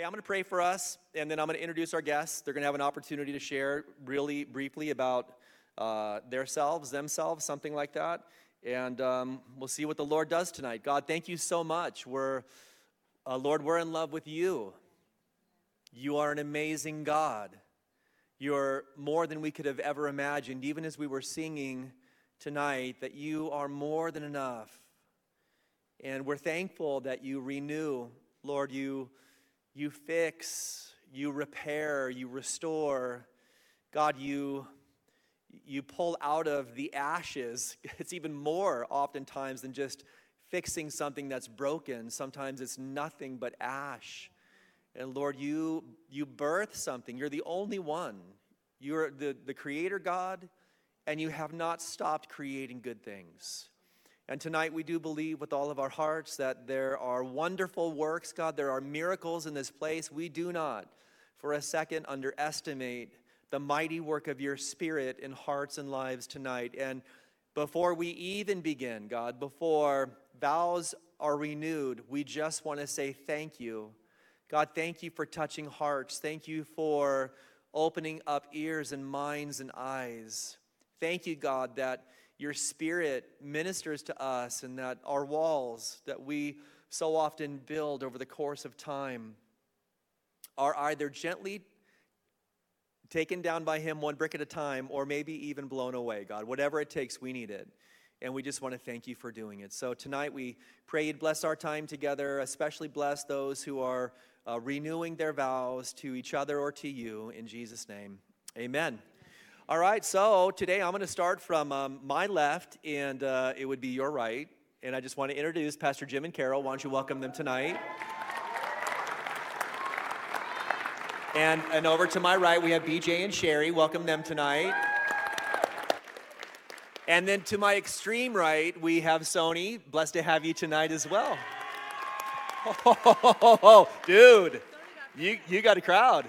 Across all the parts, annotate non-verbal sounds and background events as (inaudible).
Hey, I'm going to pray for us, and then I'm going to introduce our guests. They're going to have an opportunity to share really briefly about uh, themselves, themselves, something like that. And um, we'll see what the Lord does tonight. God, thank you so much. We're, uh, Lord, we're in love with you. You are an amazing God. You're more than we could have ever imagined, even as we were singing tonight, that you are more than enough. And we're thankful that you renew, Lord, you, you fix, you repair, you restore. God, you, you pull out of the ashes. (laughs) It's even more oftentimes than just fixing something that's broken. Sometimes it's nothing but ash. And Lord, you, you birth something. You're the only one. You're the, the creator God, and you have not stopped creating good things. And tonight we do believe with all of our hearts that there are wonderful works, God. There are miracles in this place. We do not for a second underestimate the mighty work of your Spirit in hearts and lives tonight. And before we even begin, God, before vows are renewed, we just want to say thank you. God, thank you for touching hearts. Thank you for opening up ears and minds and eyes. Thank you, God, that your spirit ministers to us and that our walls that we so often build over the course of time are either gently taken down by him one brick at a time or maybe even blown away god. Whatever it takes we need it. And we just want to thank you for doing it. So tonight we pray you'd bless our time together especially bless those who are uh, renewing their vows to each other or to you. In jesus name amen all right, so today I'm going to start from um, my left, and uh, it would be your right. And I just want to introduce Pastor Jim and Carol. Why don't you welcome them tonight? And, and over to my right, we have BJ and Sherry. Welcome them tonight. And then to my extreme right, we have Sony. Blessed to have you tonight as well. (laughs) Oh, dude, you, you got a crowd.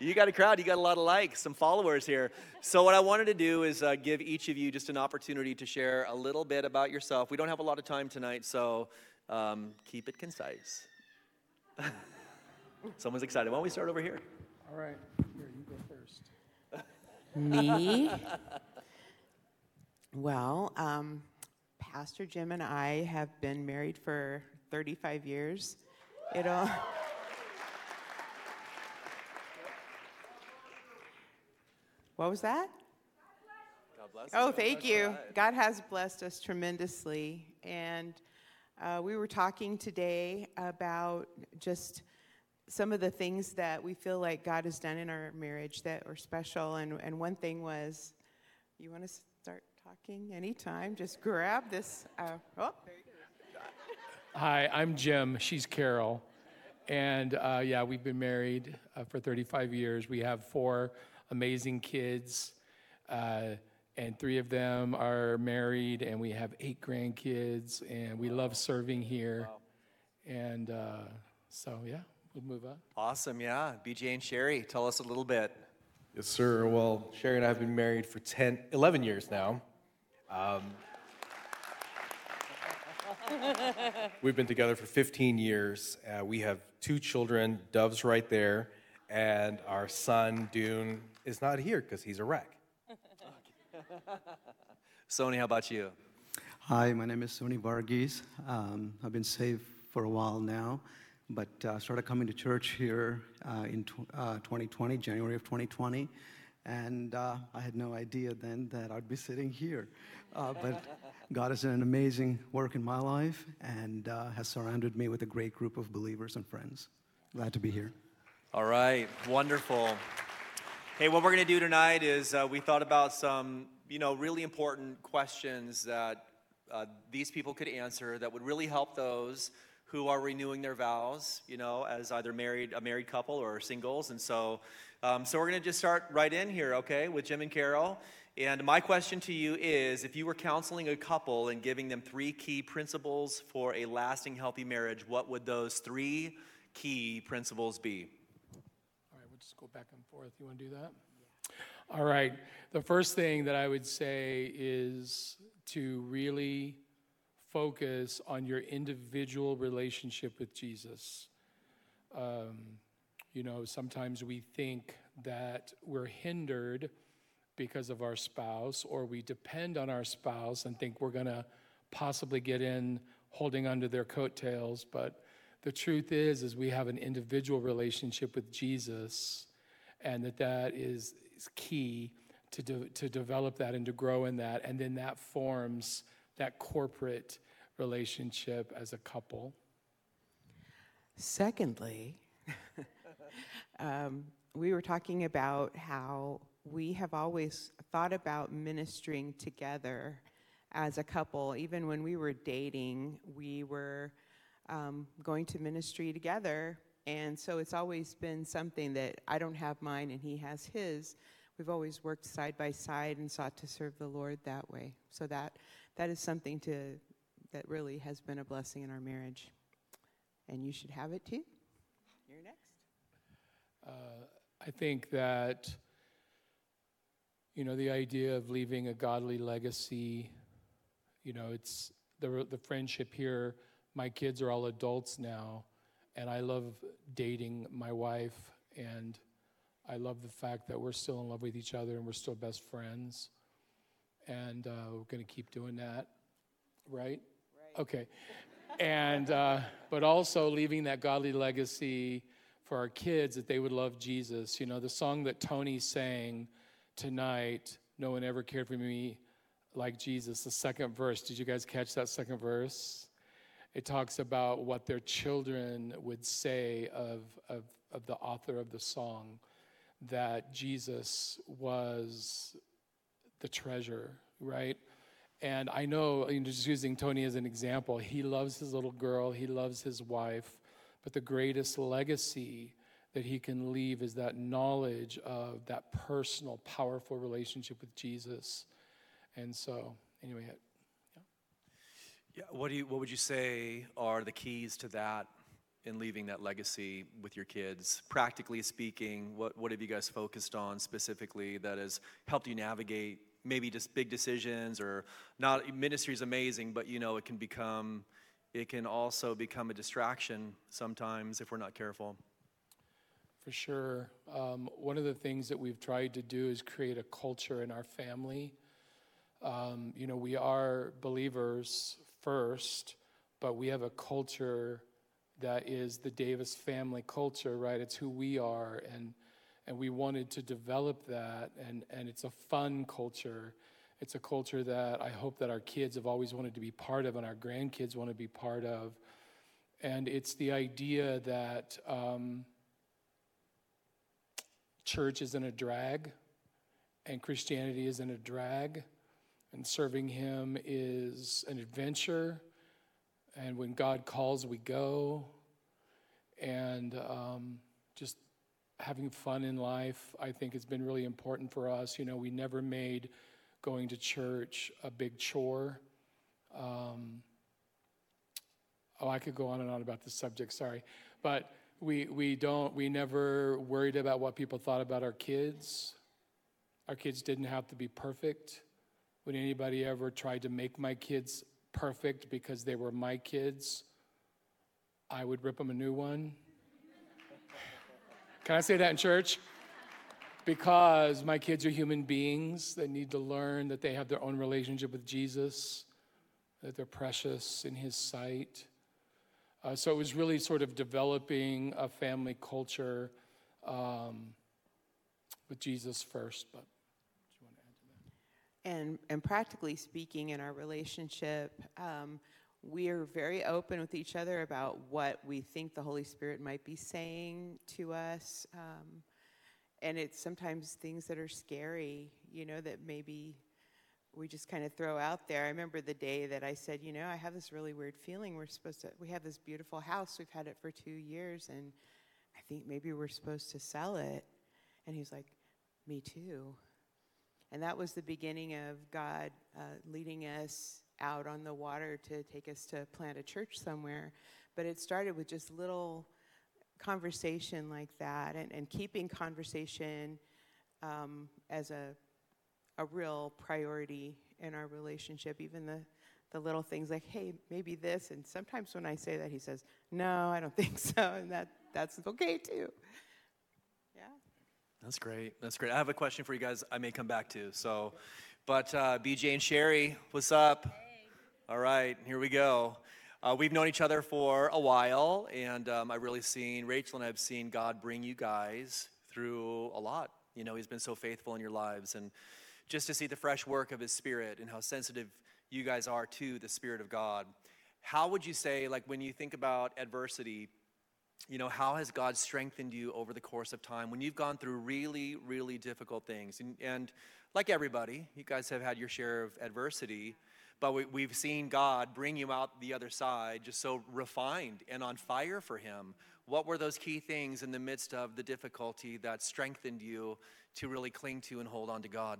You got a crowd, you got a lot of likes, some followers here. So, what I wanted to do is uh, give each of you just an opportunity to share a little bit about yourself. We don't have a lot of time tonight, so um, keep it concise. (laughs) Someone's excited. Why don't we start over here? All right, here, you go first. (laughs) Me? well, um, Pastor Jim and I have been married for 35 years. It'll. What was that? God bless Oh, thank you. God has blessed us tremendously. And uh, we were talking today about just some of the things that we feel like God has done in our marriage that are special. And, and one thing was, you want to start talking anytime? Just grab this. Uh, oh, there you go. Hi, I'm Jim. She's Carol. And uh, yeah, we've been married uh, for 35 years. We have four amazing kids, uh, and three of them are married, and we have eight grandkids, and we love serving here. And uh, so, yeah, we'll move on. Awesome, yeah. BJ and Sherry, tell us a little bit. Yes, sir. Well, Sherry and I have been married for 10, 11 years now. Um, (laughs) we've been together for 15 years. Uh, we have two children, Dove's right there, and our son, Dune, is not here because he's a wreck. (laughs) Sony, how about you? Hi, my name is Sony Varghese. Um, I've been saved for a while now, but uh, started coming to church here uh, in tw- uh, 2020, January of 2020, and uh, I had no idea then that I'd be sitting here. Uh, but (laughs) God has done an amazing work in my life and uh, has surrounded me with a great group of believers and friends. Glad to be here. All right, wonderful. Hey, what we're going to do tonight is uh, we thought about some, you know, really important questions that uh, these people could answer that would really help those who are renewing their vows, you know, as either married, a married couple or singles. And so, um, so we're going to just start right in here, okay, with Jim and Carol. And my question to you is if you were counseling a couple and giving them three key principles for a lasting, healthy marriage, what would those three key principles be? All right, we'll just go back and forth. You want to do that? All right. The first thing that I would say is to really focus on your individual relationship with Jesus. Um, You know, sometimes we think that we're hindered because of our spouse, or we depend on our spouse and think we're going to possibly get in holding onto their coattails. But the truth is, is we have an individual relationship with Jesus, and that that is, is key to, de- to develop that and to grow in that. And then that forms that corporate relationship as a couple. Secondly, (laughs) um, we were talking about how we have always thought about ministering together as a couple. Even when we were dating, we were um, going to ministry together. And so it's always been something that I don't have mine and he has his. We've always worked side by side and sought to serve the Lord that way. So that that is something to that really has been a blessing in our marriage. And you should have it too. You're next. Uh, I think that, you know, the idea of leaving a godly legacy, you know, it's the, the friendship here. My kids are all adults now, and I love dating my wife, and I love the fact that we're still in love with each other and we're still best friends. And uh, we're going to keep doing that, right? Right. Okay. and, uh, but also leaving that godly legacy for our kids that they would love Jesus. You know, the song that Tony sang tonight, No One Ever Cared for Me Like Jesus, the second verse. Did you guys catch that second verse? It talks about what their children would say of, of, of the author of the song, that Jesus was the treasure, right? And I know, just using Tony as an example, he loves his little girl, he loves his wife, but the greatest legacy that he can leave is that knowledge of that personal, powerful relationship with Jesus. And so, anyway, what, do you, what would you say are the keys to that in leaving that legacy with your kids? Practically speaking, what, what have you guys focused on specifically that has helped you navigate maybe just big decisions or not? Ministry is amazing, but you know, it can become it can also become a distraction sometimes if we're not careful. For sure. Um, one of the things that we've tried to do is create a culture in our family. Um, you know, we are believers first, but we have a culture that is the Davis family culture, right? It's who we are, and and we wanted to develop that, and and it's a fun culture. It's a culture that I hope that our kids have always wanted to be part of and our grandkids want to be part of. And it's the idea that um, church isn't a drag and Christianity isn't a drag and serving Him is an adventure. And when God calls, we go. And um, just having fun in life, I think, has been really important for us. You know, we never made going to church a big chore. Um, oh, I could go on and on about this subject, sorry. But we, we don't, we never worried about what people thought about our kids. Our kids didn't have to be perfect. When anybody ever try to make my kids perfect because they were my kids, I would rip them a new one. Can I say that in church? because my kids are human beings that need to learn that they have their own relationship with Jesus, that they're precious in His sight. Uh, so it was really sort of developing a family culture um, with Jesus first. But and and practically speaking, in our relationship. Um, we are very open with each other about what we think the Holy Spirit might be saying to us. Um, and it's sometimes things that are scary, you know, that maybe we just kind of throw out there. I remember the day that I said, you know, I have this really weird feeling. We're supposed to, we have this beautiful house. We've had it for two years, and I think maybe we're supposed to sell it. And he's like, me too. And that was the beginning of God uh, leading us out on the water to take us to plant a church somewhere. But it started with just little conversation like that and, and keeping conversation um, as a, a real priority in our relationship, even the, the little things like, hey, maybe this. And sometimes when I say that, he says, no, I don't (laughs) think so. And that, that's okay too. That's great. That's great. I have a question for you guys. I may come back to. So, but uh, BJ and Sherry, what's up? All right, here we go. Uh, we've known each other for a while, and um, I've really seen Rachel and I've seen God bring you guys through a lot. You know, He's been so faithful in your lives, and just to see the fresh work of His Spirit and how sensitive you guys are to the Spirit of God. How would you say, like, when you think about adversity? You know, how has God strengthened you over the course of time when you've gone through really, really difficult things? And, and like everybody, you guys have had your share of adversity, but we, we've seen God bring you out the other side just so refined and on fire for Him. What were those key things in the midst of the difficulty that strengthened you to really cling to and hold on to God?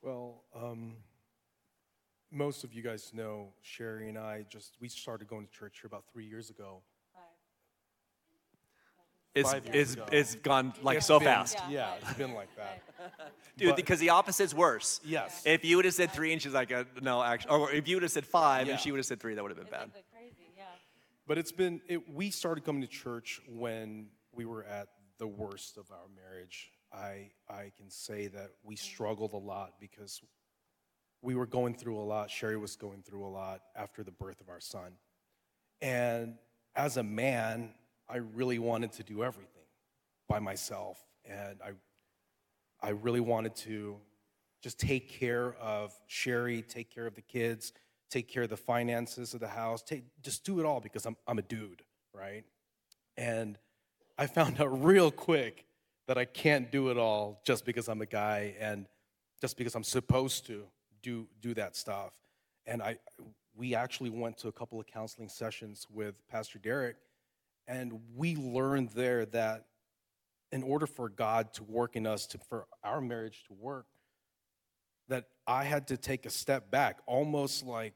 Well, um, most of you guys know Sherry and I just, we started going to church here about three years ago. It's, Five it's, ago. it's gone like It's so been- fast. Yeah, it's been like that. (laughs) Dude, But- because the opposite's worse. Yes. If you would have said three and she's like, uh, no, actually, or if you would have said five Yeah. and she would have said three, that would have been bad. crazy, yeah. But it's been, it, we started coming to church when we were at the worst of our marriage. I, I can say that we struggled a lot because we were going through a lot. Sherry was going through a lot after the birth of our son. And as a man, I really wanted to do everything by myself. And I, I really wanted to just take care of Sherry, take care of the kids, take care of the finances of the house, take, just do it all because I'm, I'm a dude, right? And I found (laughs) out real quick that I can't do it all just because I'm a guy and just because I'm supposed to do, do that stuff. And I, we actually went to a couple of counseling sessions with Pastor Derek, and we learned there that in order for God to work in us, to, for our marriage to work, that I had to take a step back, almost like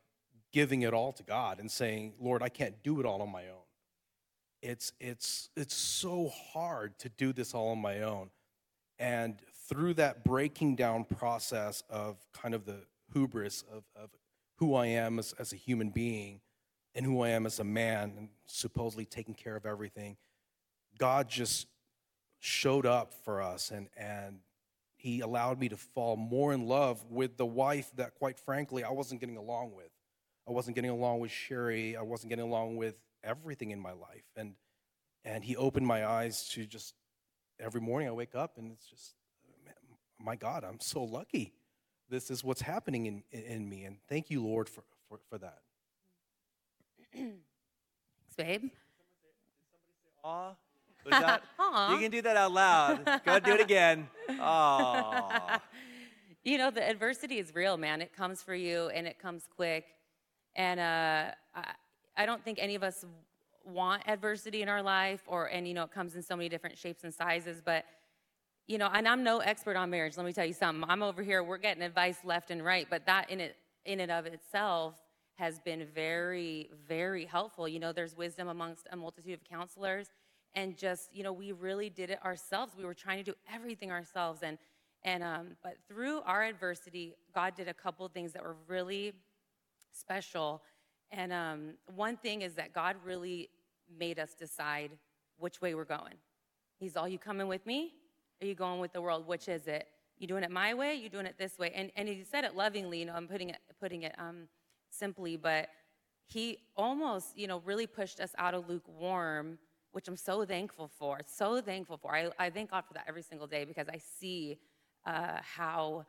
giving it all to God and saying, Lord, I can't do it all on my own. It's, it's, it's so hard to do this all on my own. And through that breaking down process of kind of the hubris of, of who I am as, as a human being and who I am as a man and supposedly taking care of everything, God just showed up for us and, and he allowed me to fall more in love with the wife that, quite frankly, I wasn't getting along with. I wasn't getting along with Sherry. I wasn't getting along with everything in my life. And, and he opened my eyes to just every morning I wake up and it's just, man, my God, I'm so lucky. This is what's happening in, in, me. And thank you, Lord, for, for, for that. Thanks, babe. Aw. Was that, (laughs) you can do that out loud. Go do it again. Aw. (laughs) You know, the adversity is real, man. It comes for you and it comes quick. And uh, I, I don't think any of us want adversity in our life, or and you know, it comes in so many different shapes and sizes. But you know, and I'm no expert on marriage. Let me tell you something. I'm over here. We're getting advice left and right, but that in it in and of itself has been very, very helpful. You know, there's wisdom amongst a multitude of counselors, and just you know, we really did it ourselves. We were trying to do everything ourselves, and and um, but through our adversity, God did a couple things that were really special. And um, one thing is that God really made us decide which way we're going. He's all, you coming with me? Are you going with the world? Which is it? You doing it my way? You doing it this way? And and he said it lovingly. You know, I'm putting it putting it um, simply, but he almost you know really pushed us out of lukewarm, which I'm so thankful for. So thankful for. I, I thank God for that every single day because I see uh, how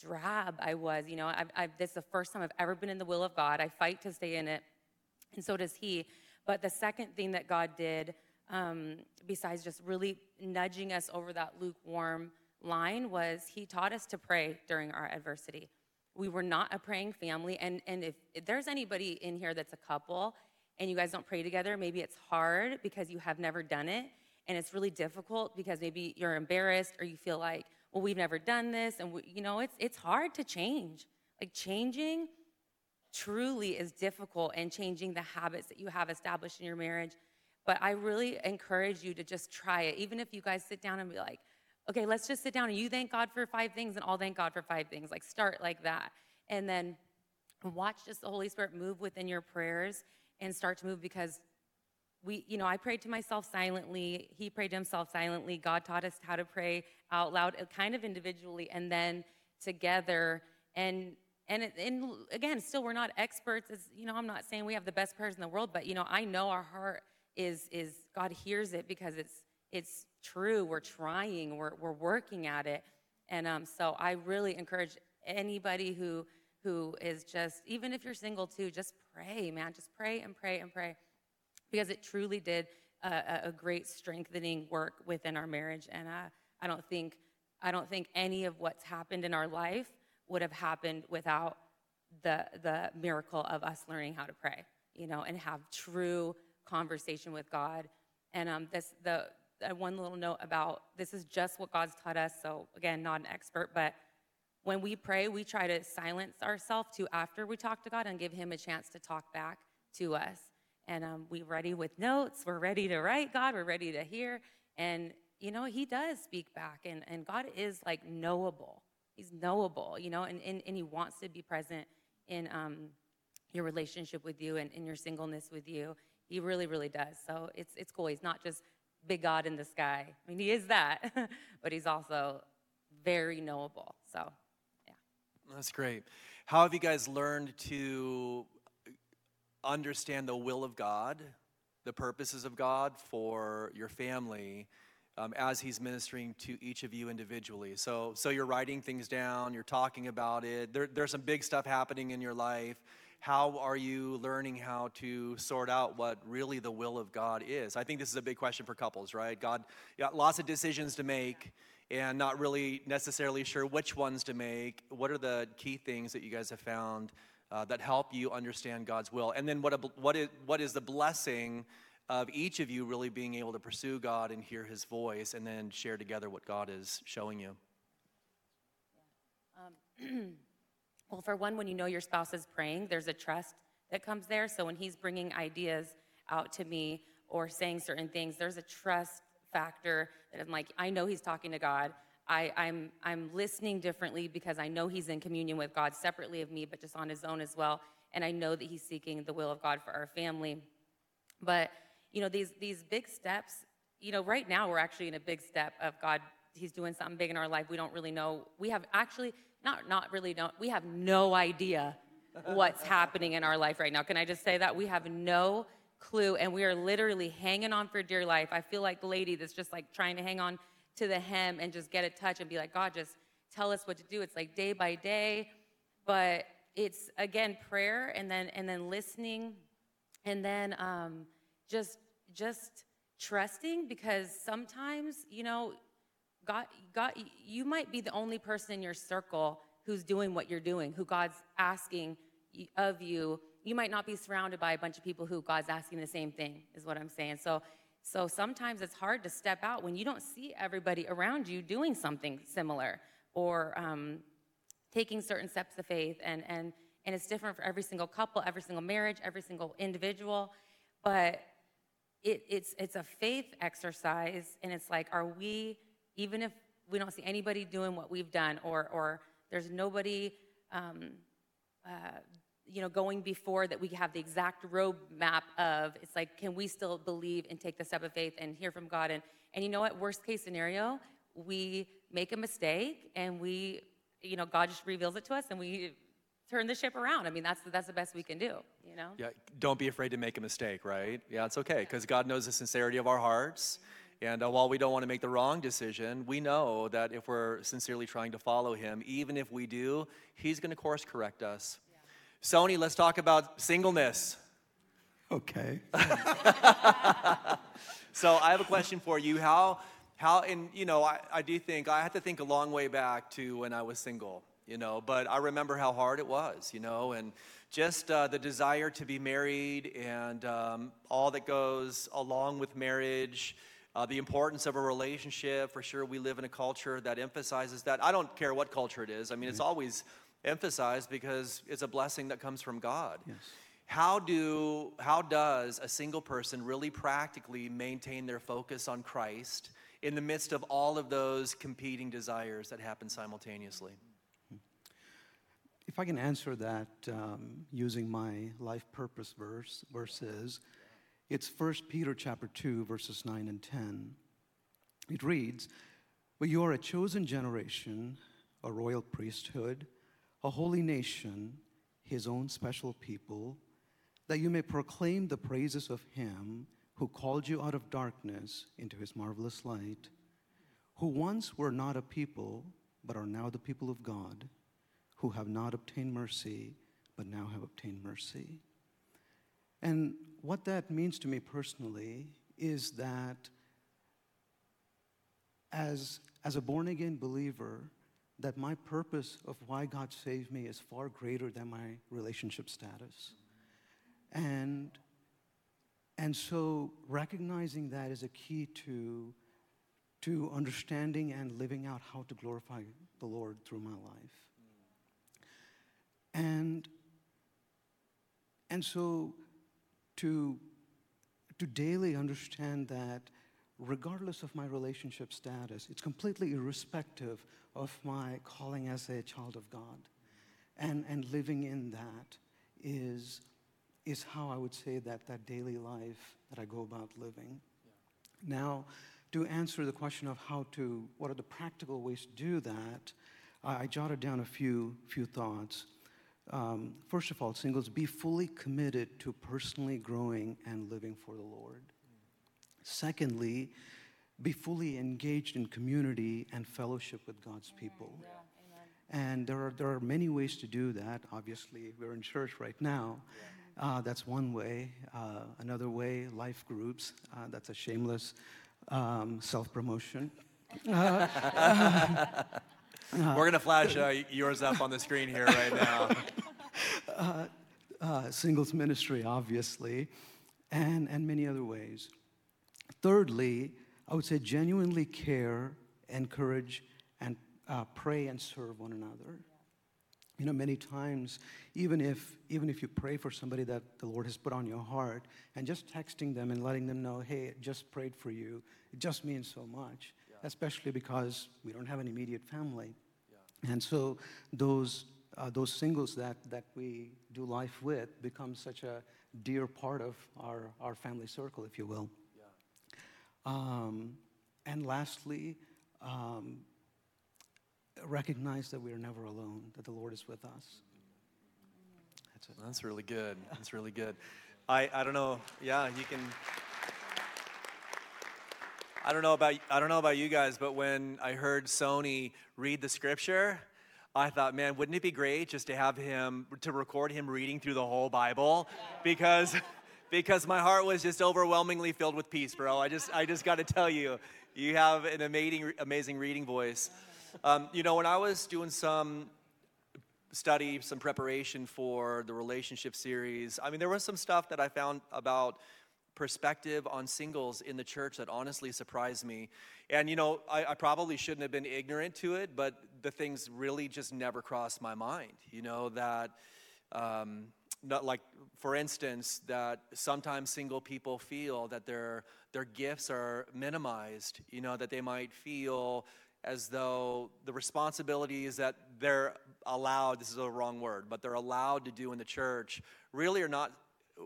drab I was. You know, I've, I've, this is the first time I've ever been in the will of God. I fight to stay in it, and so does He. But the second thing that God did, um, besides just really nudging us over that lukewarm line, was He taught us to pray during our adversity. We were not a praying family, and and if, if there's anybody in here that's a couple and you guys don't pray together, maybe it's hard because you have never done it, and it's really difficult because maybe you're embarrassed or you feel like well, we've never done this, and we, you know, it's it's hard to change. Like changing truly is difficult, and changing the habits that you have established in your marriage. But I really encourage you to just try it, even if you guys sit down and be like, okay, let's just sit down and you thank God for five things, and I'll thank God for five things. Like start like that, and then watch just the Holy Spirit move within your prayers and start to move because we, you know, I prayed to myself silently. He prayed to himself silently. God taught us how to pray out loud, uh, kind of individually, and then together. And and and again, still, we're not experts. As you know, I'm not saying we have the best prayers in the world, but you know, I know our heart is is God hears it because it's it's true. We're trying. We're we're working at it. And um, so I really encourage anybody who who is just, even if you're single too, just pray, man. Just pray and pray and pray, because it truly did a, a great strengthening work within our marriage. And I, I don't think I don't think any of what's happened in our life would have happened without the the miracle of us learning how to pray, you know, and have true conversation with God. And um, this the uh, one little note about this is just what God's taught us. So again, not an expert, but when we pray, we try to silence ourselves to after we talk to God and give Him a chance to talk back to us. And um, we're ready with notes. We're ready to write God. We're ready to hear. And you know, He does speak back, and and God is like knowable. He's knowable, you know, and and, and He wants to be present in um, your relationship with you and in your singleness with you. He really, really does. So it's it's cool. He's not just big God in the sky. I mean, he is that, (laughs) but he's also very knowable. So, yeah. That's great. How have you guys learned to understand the will of God, the purposes of God for your family? Um, as he's ministering to each of you individually. So, so you're writing things down, you're talking about it. There, there's some big stuff happening in your life how are you learning how to sort out what really the will of God is? I think this is a big question for couples, right? God, got lots of decisions to make and not really necessarily sure which ones to make. What are the key things that you guys have found uh, that help you understand God's will? And then what, a, what, is, what is the blessing of each of you really being able to pursue God and hear his voice and then share together what God is showing you? Um, (clears throat) Well, for one, when you know your spouse is praying, there's a trust that comes there. So when he's bringing ideas out to me or saying certain things, there's a trust factor that I'm like, I know he's talking to God. I, I'm, I'm listening differently because I know he's in communion with God separately of me, but just on his own as well. And I know that he's seeking the will of God for our family. But, you know, these, these big steps, you know, right now we're actually in a big step of God, he's doing something big in our life. We don't really know. We have actually, not, not really don't, we have no idea what's happening in our life right now. Can I just say that? We have no clue, and we are literally hanging on for dear life. I feel like the lady that's just like trying to hang on to the hem and just get a touch and be like, God, just tell us what to do. It's like day by day, but it's again prayer and then and then listening, and then um, just just trusting because sometimes you know God, God, you might be the only person in your circle who's doing what you're doing, who God's asking of you. You might not be surrounded by a bunch of people who God's asking the same thing, is what I'm saying. So, so sometimes it's hard to step out when you don't see everybody around you doing something similar or um, taking certain steps of faith. And, and, and it's different for every single couple, every single marriage, every single individual. But it, it's, it's a faith exercise, and it's like, are we even if we don't see anybody doing what we've done or, or there's nobody um, uh, you know going before that we have the exact roadmap of it's like can we still believe and take the step of faith and hear from god? And and you know what? Worst case scenario we make a mistake and we you know god just reveals it to us and we turn the ship around. I mean that's that's the best we can do you know? Yeah don't be afraid to make a mistake right? Yeah it's okay because god knows the sincerity of our hearts and uh, while we don't want to make the wrong decision, we know that if we're sincerely trying to follow Him, even if we do, He's going to course correct us. Yeah. Sony, let's talk about singleness. Okay. (laughs) so I have a question for you. How, how, and you know, I, I do think I have to think a long way back to when I was single, you know, but I remember how hard it was, you know, and just uh, the desire to be married and um, all that goes along with marriage uh, the importance of a relationship. For sure, we live in a culture that emphasizes that. I don't care what culture it is. I mean, it's mm-hmm. always emphasized because it's a blessing that comes from God. Yes. How do how does a single person really practically maintain their focus on Christ in the midst of all of those competing desires that happen simultaneously? If I can answer that um, using my life purpose verse verses, It's 1 Peter chapter 2, verses 9 and 10. It reads, But you are a chosen generation, a royal priesthood, a holy nation, his own special people, that you may proclaim the praises of him who called you out of darkness into his marvelous light, who once were not a people, but are now the people of God, who have not obtained mercy, but now have obtained mercy. And what that means to me personally is that as, as a born again believer, that my purpose of why God saved me is far greater than my relationship status. And, and so recognizing that is a key to, to understanding and living out how to glorify the Lord through my life. And, and so to, to daily understand that regardless of my relationship status, it's completely irrespective of my calling as a child of God. And, and living in that is, is how I would say that that daily life that I go about living. Yeah. Now, to answer the question of how to, what are the practical ways to do that, I, I jotted down a few, few thoughts. Um, first of all, singles, be fully committed to personally growing and living for the Lord. Secondly, be fully engaged in community and fellowship with God's people. Yeah, and there are, there are many ways to do that. Obviously, we're in church right now. Uh, that's one way. Uh, another way, life groups. Uh, that's a shameless um, self promotion. (laughs) (laughs) We're going to flash uh, yours up on the screen here right now. (laughs) Uh, uh, singles ministry, obviously, and, and many other ways. Thirdly, I would say genuinely care, encourage, and uh, pray and serve one another. You know, many times, even if, even if you pray for somebody that the Lord has put on your heart, and just texting them and letting them know, hey, just prayed for you, it just means so much especially because we don't have an immediate family. And so those, uh, those singles that, that we do life with become such a dear part of our, our family circle, if you will. Yeah. Um, and lastly, um, recognize that we are never alone, that the Lord is with us. That's it. That's really good. That's really good. I, I don't know. Yeah, you can. I don't know about I don't know about you guys, but when I heard Sony read the scripture, I thought, man, wouldn't it be great just to have him to record him reading through the whole Bible? Because because my heart was just overwhelmingly filled with peace, bro. I just I just got to tell you, you have an amazing amazing reading voice. Um, you know, when I was doing some study, some preparation for the relationship series, I mean, there was some stuff that I found about perspective on singles in the church that honestly surprised me. And, you know, I, I, probably shouldn't have been ignorant to it, but the things really just never crossed my mind. You know, that, um, not like, for instance, that sometimes single people feel that their, their gifts are minimized, you know, that they might feel as though the responsibilities that they're allowed, this is a wrong word, but they're allowed to do in the church really are not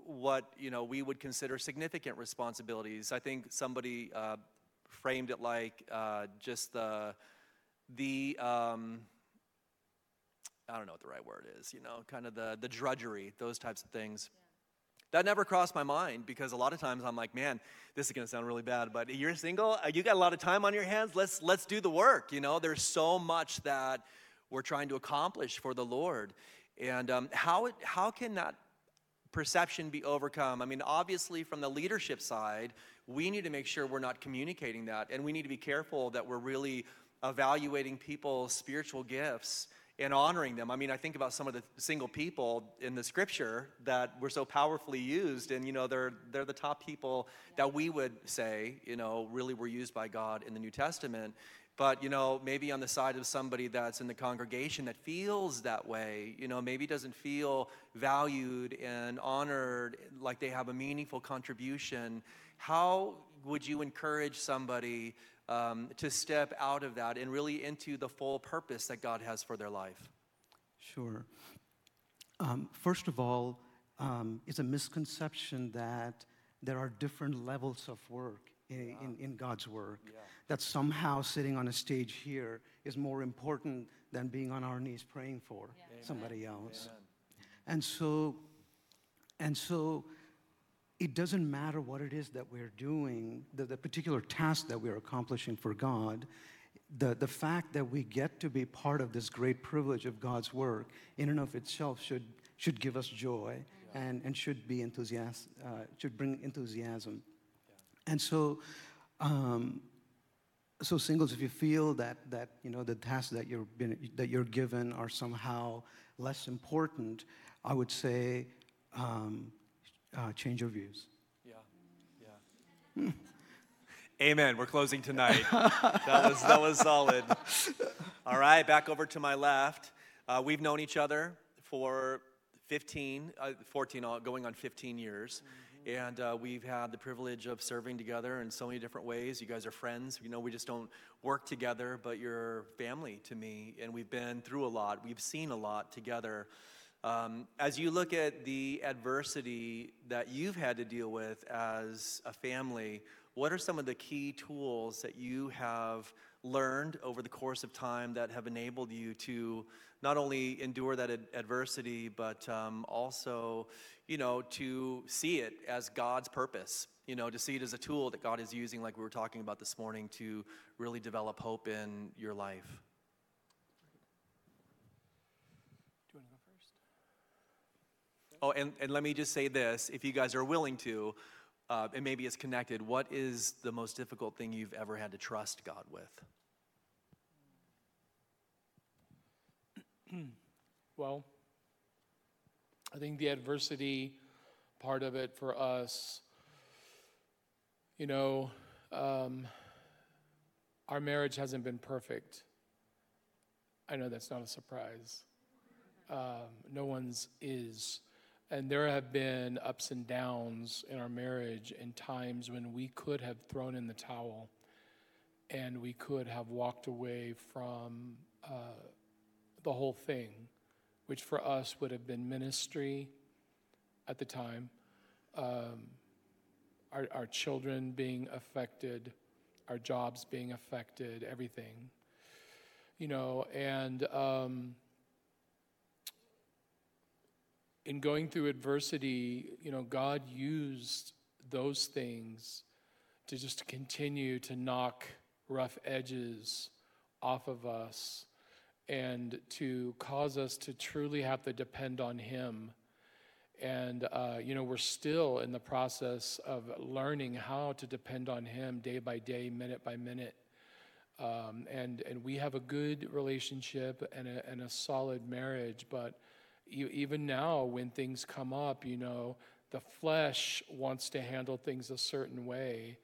what you know we would consider significant responsibilities. I think somebody uh, framed it like uh, just the the um, I don't know what the right word is. You know, kind of the the drudgery, those types of things. Yeah. That never crossed my mind because a lot of times I'm like, man, this is going to sound really bad, but you're single, uh, you got a lot of time on your hands. Let's let's do the work. You know, there's so much that we're trying to accomplish for the Lord, and um, how it, how can that perception be overcome? I mean, obviously, from the leadership side, we need to make sure we're not communicating that, and we need to be careful that we're really evaluating people's spiritual gifts and honoring them. I mean, I think about some of the single people in the scripture that were so powerfully used, and you know, they're they're the top people that we would say, you know, really were used by God in the New Testament. But, you know, maybe on the side of somebody that's in the congregation that feels that way, you know, maybe doesn't feel valued and honored, like they have a meaningful contribution, how would you encourage somebody um, to step out of that and really into the full purpose that God has for their life? Sure. Um, first of all, um, it's a misconception that there are different levels of work in, in, in God's work. That somehow sitting on a stage here is more important than being on our knees praying for somebody else. And so, and so it doesn't matter what it is that we're doing, the, the particular task that we're accomplishing for God. The, the fact that we get to be part of this great privilege of God's work, in and of itself, should, should give us joy and, and should be enthusiasm, uh, should bring enthusiasm. And so, um, so singles, if you feel that that you know the tasks that you're been, that you're given are somehow less important, I would say um, uh, change your views. Yeah, yeah. (laughs) Amen. We're closing tonight. that was that was solid. All right, back over to my left. Uh, we've known each other for 15, uh, 14, uh, going on 15 years. And uh, we've had the privilege of serving together in so many different ways. You guys are friends. You know, we just don't work together, but you're family to me. And we've been through a lot, we've seen a lot together. Um, as you look at the adversity that you've had to deal with as a family, what are some of the key tools that you have learned over the course of time that have enabled you to not only endure that ad- adversity, but um, also, you know, to see it as God's purpose? You know, to see it as a tool that God is using, like we were talking about this morning, to really develop hope in your life. Do you want to go first? Oh, and, and let me just say this if you guys are willing to, uh, and maybe it's connected, what is the most difficult thing you've ever had to trust God with? (clears throat) Well, I think the adversity part of it for us, you know, um, our marriage hasn't been perfect. I know that's not a surprise. Um, no one's is. And there have been ups and downs in our marriage and times when we could have thrown in the towel and we could have walked away from uh, the whole thing, which for us would have been ministry at the time, um, our, our children being affected, our jobs being affected, everything. You know, and um, in going through adversity, you know, God used those things to just continue to knock rough edges off of us and to cause us to truly have to depend on Him. And, uh, you know, we're still in the process of learning how to depend on Him day by day, minute by minute. Um, and, and we have a good relationship and a, and a solid marriage, but even now, when things come up, you know, the flesh wants to handle things a certain way.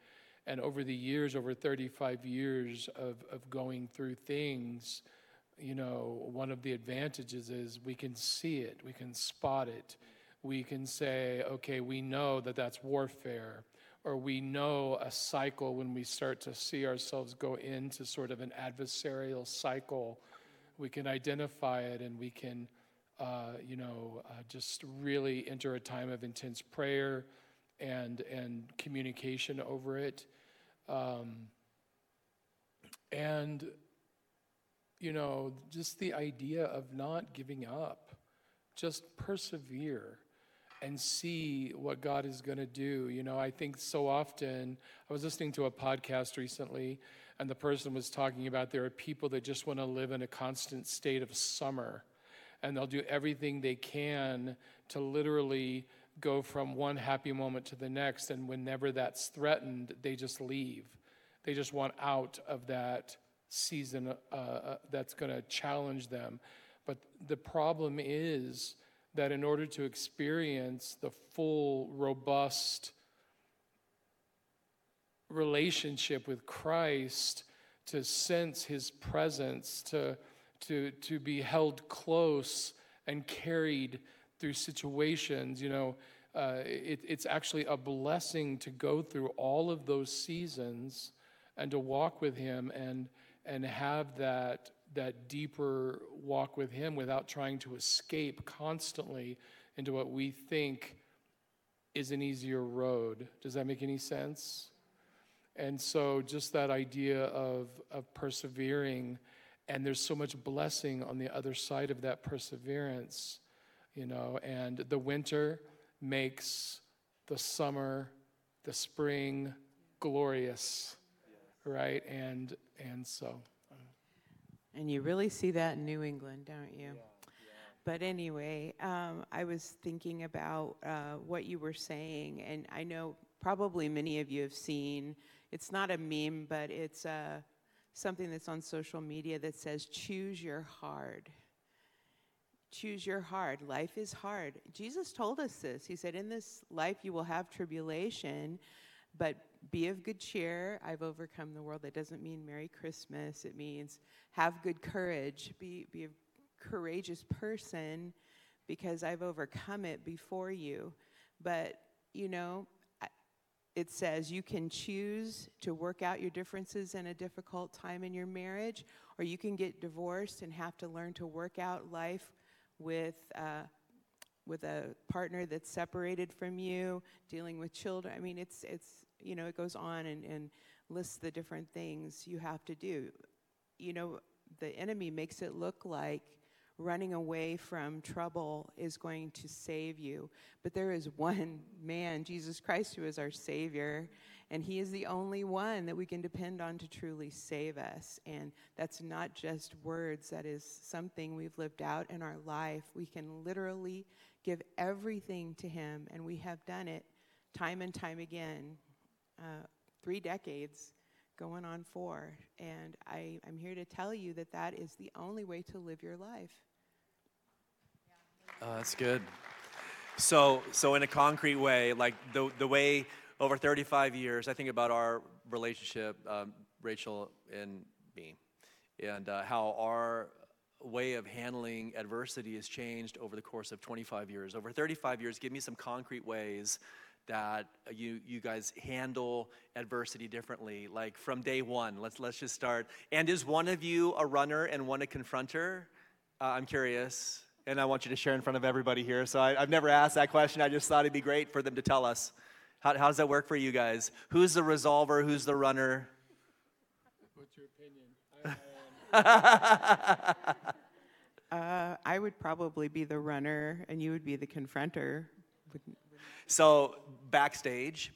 And over the years, over 35 years of, of going through things, you know, one of the advantages is we can see it, we can spot it. We can say, okay, we know that that's warfare, or we know a cycle when we start to see ourselves go into sort of an adversarial cycle. We can identify it and we can uh, you know, uh, just really enter a time of intense prayer and and communication over it, um, and you know, just the idea of not giving up, just persevere and see what God is going to do. You know, I think so often, I was listening to a podcast recently, and the person was talking about there are people that just want to live in a constant state of summer and they'll do everything they can to literally go from one happy moment to the next. And whenever that's threatened, they just leave. They just want out of that season uh, uh, that's going to challenge them. But the problem is that in order to experience the full, robust relationship with Christ, to sense his presence, to to, to be held close and carried through situations. You know, uh, it, it's actually a blessing to go through all of those seasons and to walk with Him and, and have that, that deeper walk with Him without trying to escape constantly into what we think is an easier road. Does that make any sense? And so, just that idea of, of persevering, and there's so much blessing on the other side of that perseverance, you know, and the winter makes the summer, the spring glorious, right? And, and so. And you really see that in New England, don't you? But anyway, um, I was thinking about uh, what you were saying, and I know probably many of you have seen. It's not a meme, but it's uh, something that's on social media that says, "Choose your hard." Choose your hard. Life is hard. Jesus told us this. He said, "In this life you will have tribulation, but be of good cheer. I've overcome the world." That doesn't mean Merry Christmas. It means have good courage. Be be a courageous person because I've overcome it before you. But, you know, it says you can choose to work out your differences in a difficult time in your marriage, or you can get divorced and have to learn to work out life with. Uh, with a partner that's separated from you, dealing with children. I mean, it's it's you know it goes on and, and lists the different things you have to do. You know, the enemy makes it look like running away from trouble is going to save you. But there is one man, Jesus Christ, who is our Savior, and He is the only one that we can depend on to truly save us. And that's not just words, that is something we've lived out in our life. We can literally give everything to Him, and we have done it time and time again. Uh, three decades going on four. And I, I'm here to tell you that that is the only way to live your life. Oh, that's good. So, so in a concrete way, like the, the way over 35 years, I think about our relationship, um, Rachel and me, and uh, how our way of handling adversity has changed over the course of 25 years. Over 35 years, give me some concrete ways that you, you guys handle adversity differently. Like from day one, let's, let's just start. And is one of you a runner and one a confronter? Uh, I'm curious and I want you to share in front of everybody here. So I, have never asked that question. I just thought it'd be great for them to tell us. How, how does that work for you guys? Who's the resolver? Who's the runner? What's your opinion? (laughs) Uh, I would probably be the runner, and you would be the confronter. So backstage,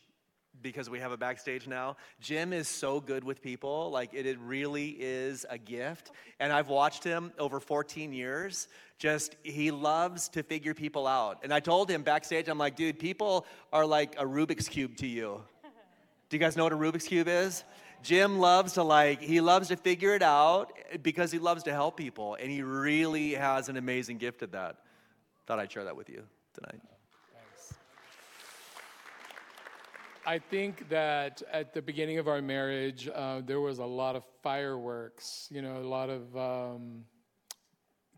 because we have a backstage now. Jim is so good with people. Like, it, it really is a gift. And I've watched him over 14 years. Just, he loves to figure people out. And I told him backstage, I'm like, dude, people are like a Rubik's Cube to you. Do you guys know what a Rubik's Cube is? Jim loves to like, he loves to figure it out eh, because he loves to help people. And he really has an amazing gift at that. Thought I'd share that with you tonight. I think that at the beginning of our marriage, uh, there was a lot of fireworks, you know, a lot of um,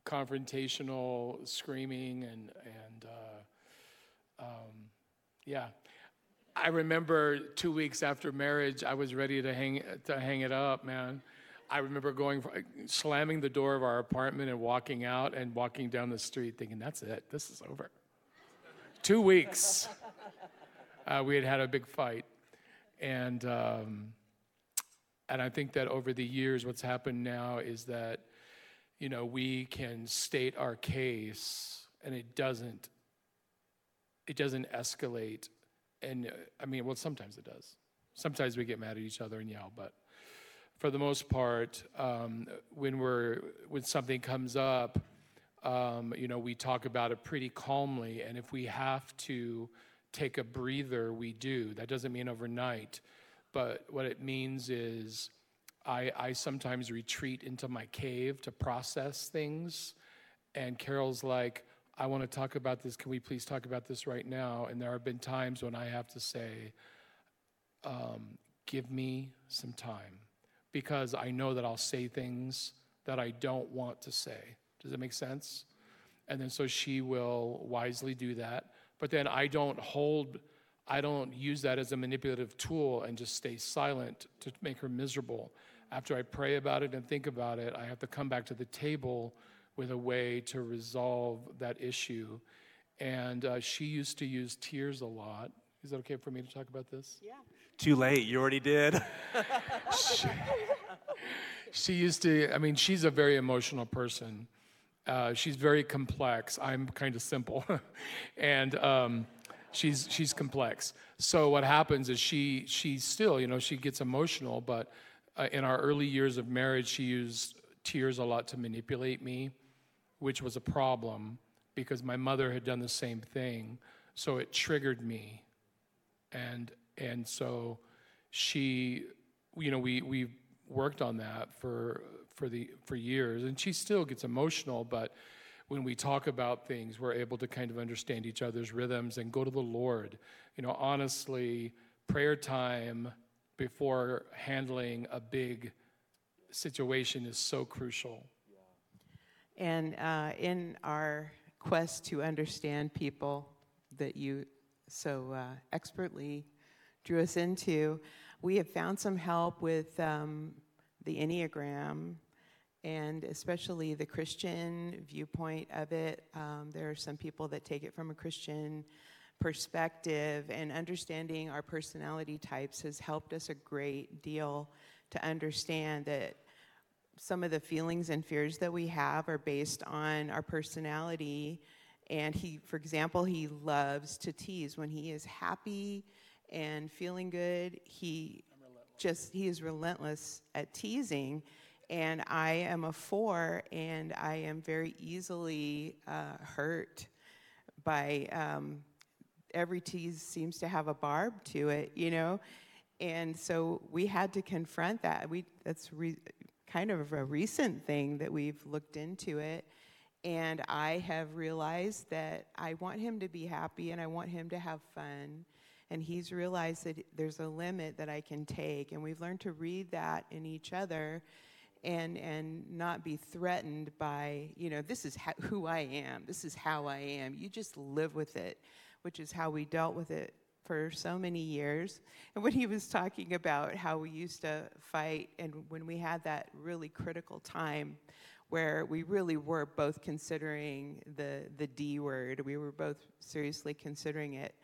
confrontational screaming and, and uh, um, yeah. I remember two weeks after marriage, I was ready to hang, to hang it up, man. I remember going, slamming the door of our apartment and walking out and walking down the street thinking, that's it, this is over. two weeks uh, we had had a big fight. And, um, and I think that over the years, what's happened now is that, you know, we can state our case and it doesn't, it doesn't escalate. And uh, I mean, well, sometimes it does. Sometimes we get mad at each other and yell, but for the most part, um, when we're when something comes up, um, you know, we talk about it pretty calmly, and if we have to take a breather, we do. That doesn't mean overnight, but what it means is I, I sometimes retreat into my cave to process things. And Carol's like, I want to talk about this. Can we please talk about this right now? And there have been times when I have to say, um, give me some time because I know that I'll say things that I don't want to say. Does that make sense? And then so she will wisely do that. But then I don't hold, I don't use that as a manipulative tool and just stay silent to make her miserable. After I pray about it and think about it, I have to come back to the table with a way to resolve that issue. And uh, she used to use tears a lot. Is that okay for me to talk about this? Yeah. Too late. You already did. (laughs) She used to, I mean, she's a very emotional person. Uh, she's very complex. I'm kind of simple. (laughs) and um, she's, she's complex. So what happens is she, she still, you know, she gets emotional, but uh, in our early years of marriage, she used tears a lot to manipulate me, which was a problem because my mother had done the same thing. So it triggered me and and so she you know we we worked on that for for the for years. And she still gets emotional but when we talk about things we're able to kind of understand each other's rhythms and go to the lord. You know honestly prayer time before handling a big situation is so crucial. And uh, in our quest to understand people that you so uh, expertly drew us into, we have found some help with um, the Enneagram and especially the Christian viewpoint of it. Um, there are some people that take it from a Christian perspective, and understanding our personality types has helped us a great deal to understand that some of the feelings and fears that we have are based on our personality. And he, for example, he loves to tease. When he is happy and feeling good, he just, he is relentless at teasing. And I am a four, and I am very easily uh, hurt by um, every tease seems to have a barb to it, you know? And so we had to confront that. We, that's re- kind of a recent thing that we've looked into it. And I have realized that I want him to be happy and I want him to have fun. And he's realized that there's a limit that I can take. And we've learned to read that in each other and, and not be threatened by, you know, this is ho- who I am, this is how I am. You just live with it, which is how we dealt with it for so many years. And when he was talking about how we used to fight, and when we had that really critical time where we really were both considering the, the D word, we were both seriously considering it.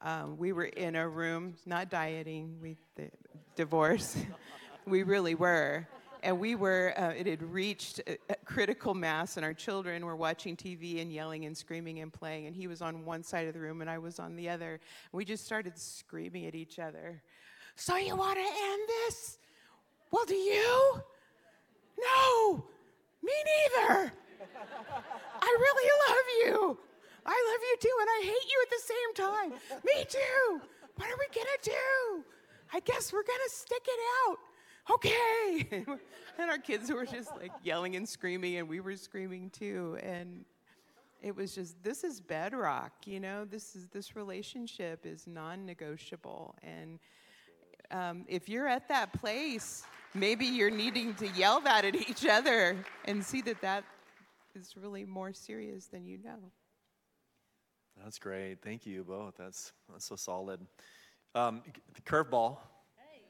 Um, we were in a room, not dieting, we the, divorce. (laughs) we really were. And we were, uh, it had reached critical mass, and our children were watching TV and yelling and screaming and playing. And he was on one side of the room, and I was on the other. We just started screaming at each other. So, you want to end this? Well, do you? No, me neither. I really love you. I love you too, and I hate you at the same time. Me too. What are we gonna do? I guess we're gonna stick it out. Okay. (laughs) and our kids were just like yelling and screaming, and we were screaming too. And it was just this is bedrock, you know. This is this relationship is non-negotiable, and um, if you're at that place, maybe you're needing to yell that at each other and see that that is really more serious than you know. That's great. Thank you both. That's that's so solid. Um, the curveball.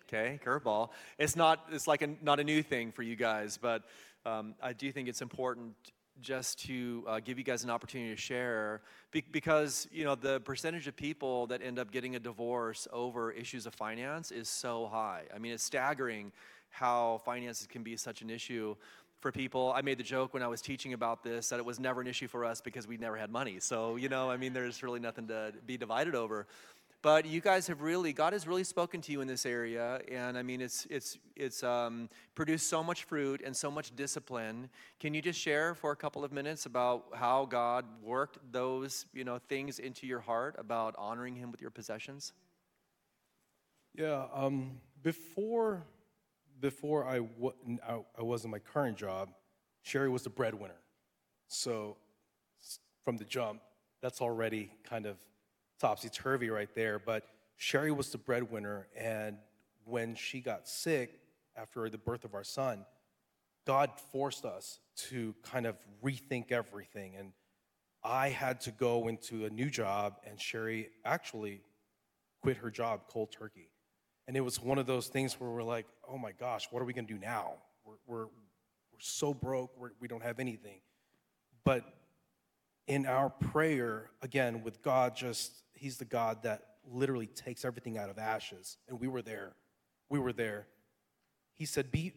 Okay, curveball. It's not. It's like a, not a new thing for you guys, but um, I do think it's important just to uh, give you guys an opportunity to share be- because you know the percentage of people that end up getting a divorce over issues of finance is so high. I mean, it's staggering how finances can be such an issue for people. I made the joke when I was teaching about this that it was never an issue for us because we never had money. So, you know, I mean, there's really nothing to be divided over. But you guys have really, God has really spoken to you in this area, and I mean, it's it's it's um, produced so much fruit and so much discipline. Can you just share for a couple of minutes about how God worked those you know things into your heart about honoring Him with your possessions? Yeah, um, before before I, I, I was in my current job, Sherry was the breadwinner. So from the jump, that's already kind of topsy turvy right there. But Sherry was the breadwinner, and when she got sick after the birth of our son, God forced us to kind of rethink everything. And I had to go into a new job, and Sherry actually quit her job cold turkey. And it was one of those things where we're like, oh my gosh, what are we gonna do now? We're, we're, we're so broke, we're, we don't have anything. But in our prayer, again, with God, just, He's the God that literally takes everything out of ashes. And we were there. We were there. He said, Be,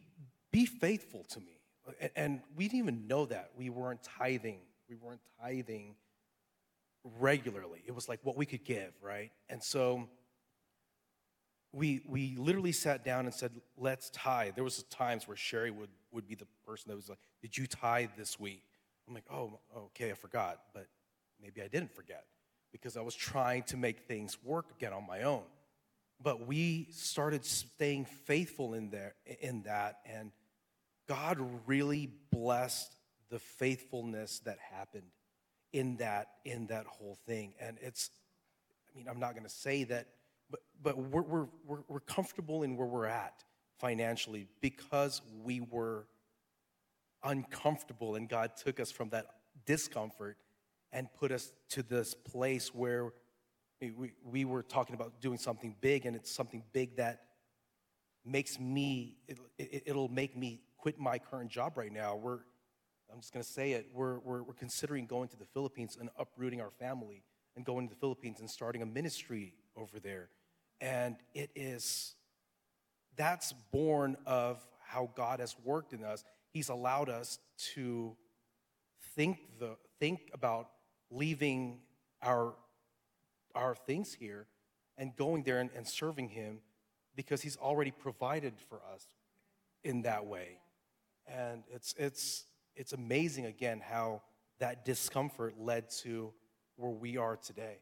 be faithful to me. A- And we didn't even know that. We weren't tithing. We weren't tithing regularly. It was like what we could give, right? And so we we literally sat down and said, "Let's tithe." There was times where Sherry would would be the person that was like, "Did you tithe this week?" I'm like, "Oh, okay, I forgot," but maybe I didn't forget because I was trying to make things work again on my own. But we started staying faithful in there in that, and God really blessed the faithfulness that happened in that in that whole thing. And it's, I mean, I'm not going to say that, but but we're, we're we're we're comfortable in where we're at financially because we were uncomfortable, and God took us from that discomfort and put us to this place where we, we, we were talking about doing something big, and it's something big that makes me it, it, it'll make me quit my current job right now. We're i'm just going to say it we're, we're, we're considering going to the philippines and uprooting our family and going to the philippines and starting a ministry over there. And it is that's born of how god has worked in us he's allowed us to think the think about leaving our our things here and going there and, and serving him because he's already provided for us in that way. And it's it's it's amazing again how that discomfort led to where we are today.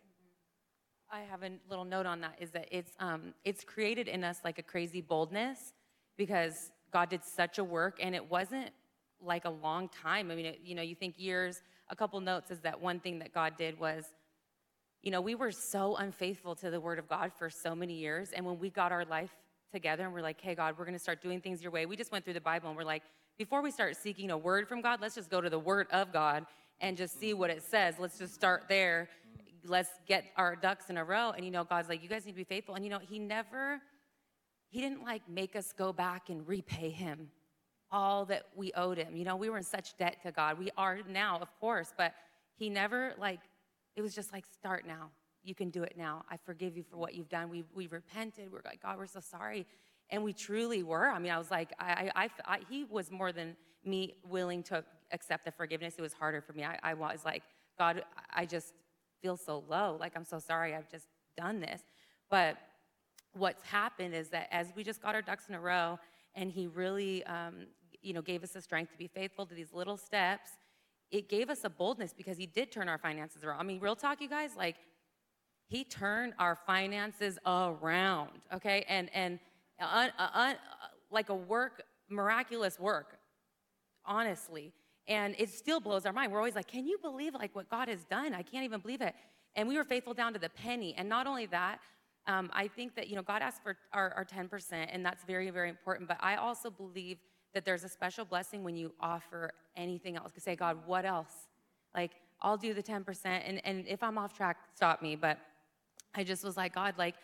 I have a little note on that is that it's um, it's created in us like a crazy boldness because God did such a work and it wasn't like a long time. I mean, it, you know, you think years. A couple notes is that one thing that God did was, you know, we were so unfaithful to the Word of God for so many years, and when we got our life together and we're like, hey, God, we're going to start doing things your way. We just went through the Bible and we're like, before we start seeking a word from God, let's just go to the Word of God and just see what it says. Let's just start there let's get our ducks in a row. And you know, God's like, you guys need to be faithful. And you know, He never, He didn't like make us go back and repay Him all that we owed Him. You know, we were in such debt to God. We are now, of course, but He never like, it was just like, start now. You can do it now. I forgive you for what you've done. We we repented. We're like, God, we're so sorry. And we truly were. I mean, I was like, I, I, I He was more than me willing to accept the forgiveness. It was harder for me. I, I was like, God, I just feel so low. Like, I'm so sorry I've just done this. But what's happened is that as we just got our ducks in a row and he really, um, you know, gave us the strength to be faithful to these little steps, it gave us a boldness because he did turn our finances around. I mean, real talk, you guys, like, he turned our finances around, okay? And, and un, un, like a work, miraculous work, honestly. And it still blows our mind. We're always like, can you believe like what God has done? I can't even believe it. And we were faithful down to the penny. And not only that, um, I think that, you know, God asked for our, our 10%, and that's very, very important. But I also believe that there's a special blessing when you offer anything else. Say, God, what else? Like, I'll do the 10%. And, and if I'm off track, stop me. But I just was like, God, like,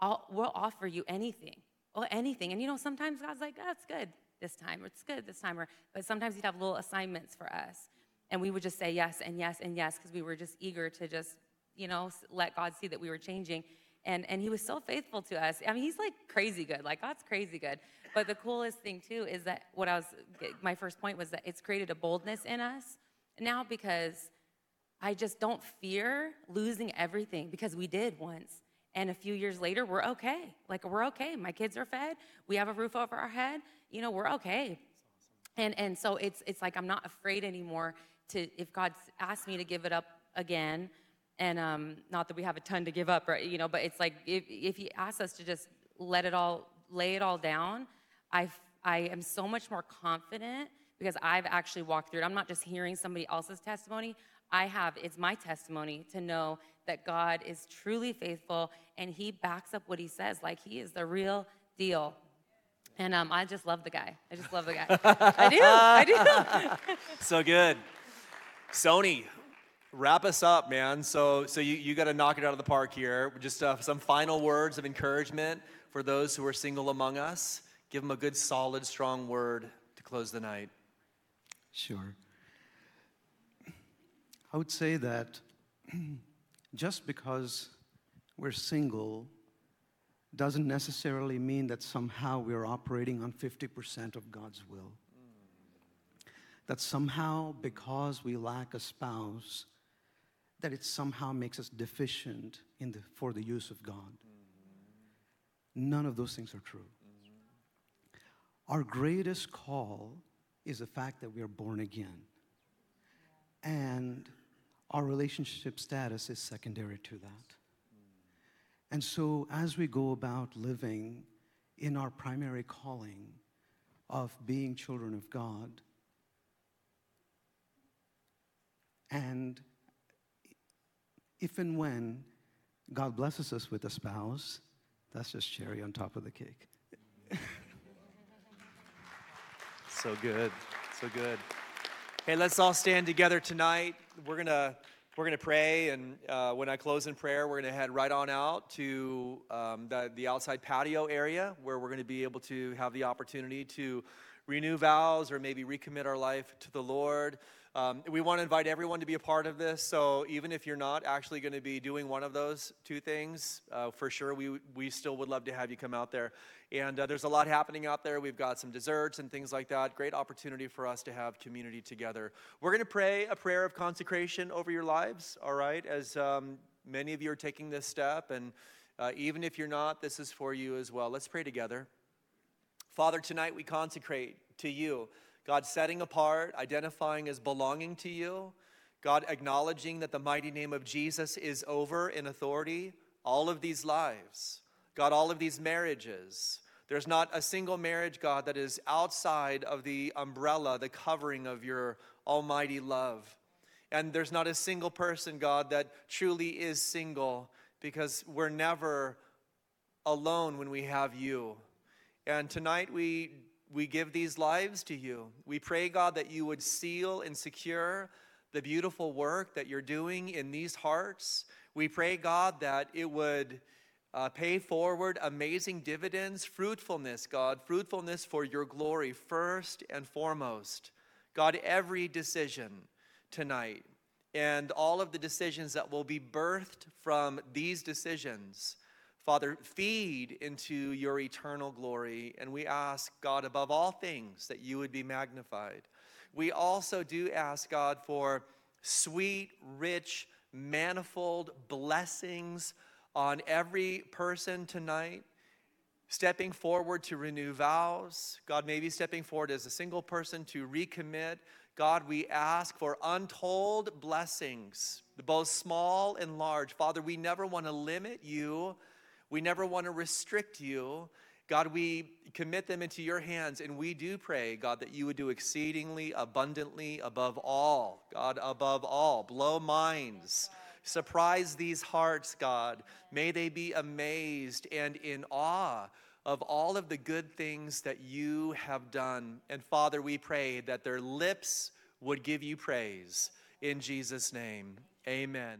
I'll, we'll offer you anything. Well, anything. And you know, sometimes God's like, that's good this time, or it's good this time, or but sometimes he'd have little assignments for us. And we would just say yes and yes and yes because we were just eager to just, you know, let God see that we were changing. And, and he was so faithful to us. I mean, he's like crazy good. Like, God's crazy good. But the coolest thing, too, is that what I was, eh, my first point was that it's created a boldness in us now because I just don't fear losing everything because we did once. And a few years later, we're okay. Like, we're okay. My kids are fed. We have a roof over our head. You know, we're okay. And, and so it's, it's like I'm not afraid anymore to, if God asks me to give it up again, and um, not that we have a ton to give up, right? You know, but it's like if, if He asks us to just let it all, lay it all down, I, I am so much more confident because I've actually walked through it. I'm not just hearing somebody else's testimony. I have, it's my testimony to know that God is truly faithful and He backs up what He says. Like He is the real deal. And um, I just love the guy. I just love the guy. I do. I do. (laughs) So good. Sony, wrap us up, man. So, so you, you got to knock it out of the park here. Just uh, some final words of encouragement for those who are single among us. Give them a good, solid, strong word to close the night. Sure. I would say that (clears throat) just because we're single doesn't necessarily mean that somehow we're operating on 50% of God's will. That somehow, because we lack a spouse, that it somehow makes us deficient in the, for the use of God. None of those things are true. Our greatest call is the fact that we are born again. And our relationship status is secondary to that. And so, as we go about living in our primary calling of being children of God, and if and when God blesses us with a spouse, that's just cherry on top of the cake. (laughs) So good. So good. Hey, let's all stand together tonight. We're going to we're going to pray, and uh, when I close in prayer, we're going to head right on out to um, the, the outside patio area where we're going to be able to have the opportunity to renew vows or maybe recommit our life to the Lord. Um, we want to invite everyone to be a part of this. So even if you're not actually going to be doing one of those two things, uh, for sure, we, we still would love to have you come out there. And uh, there's a lot happening out there. We've got some desserts and things like that. Great opportunity for us to have community together. We're going to pray a prayer of consecration over your lives, all right, as um, many of you are taking this step. And uh, even if you're not, this is for you as well. Let's pray together. Father, tonight we consecrate to you. God setting apart, identifying as belonging to you. God acknowledging that the mighty name of Jesus is over in authority. All of these lives, God, all of these marriages. There's not a single marriage, God, that is outside of the umbrella, the covering of your almighty love. And there's not a single person, God, that truly is single because we're never alone when we have you. And tonight we we give these lives to you. We pray, God, that you would seal and secure the beautiful work that you're doing in these hearts. We pray, God, that it would uh, pay forward amazing dividends, fruitfulness, God, fruitfulness for your glory first and foremost. God, every decision tonight and all of the decisions that will be birthed from these decisions Father, feed into your eternal glory. And we ask, God, above all things, that you would be magnified. We also do ask, God, for sweet, rich, manifold blessings on every person tonight. Stepping forward to renew vows. God, maybe stepping forward as a single person to recommit. God, we ask for untold blessings, both small and large. Father, we never want to limit you we never want to restrict you. God, we commit them into your hands, and we do pray, God, that you would do exceedingly abundantly above all, God, above all. Blow minds, surprise these hearts, God. May they be amazed and in awe of all of the good things that you have done. And Father, we pray that their lips would give you praise. In Jesus' name, amen.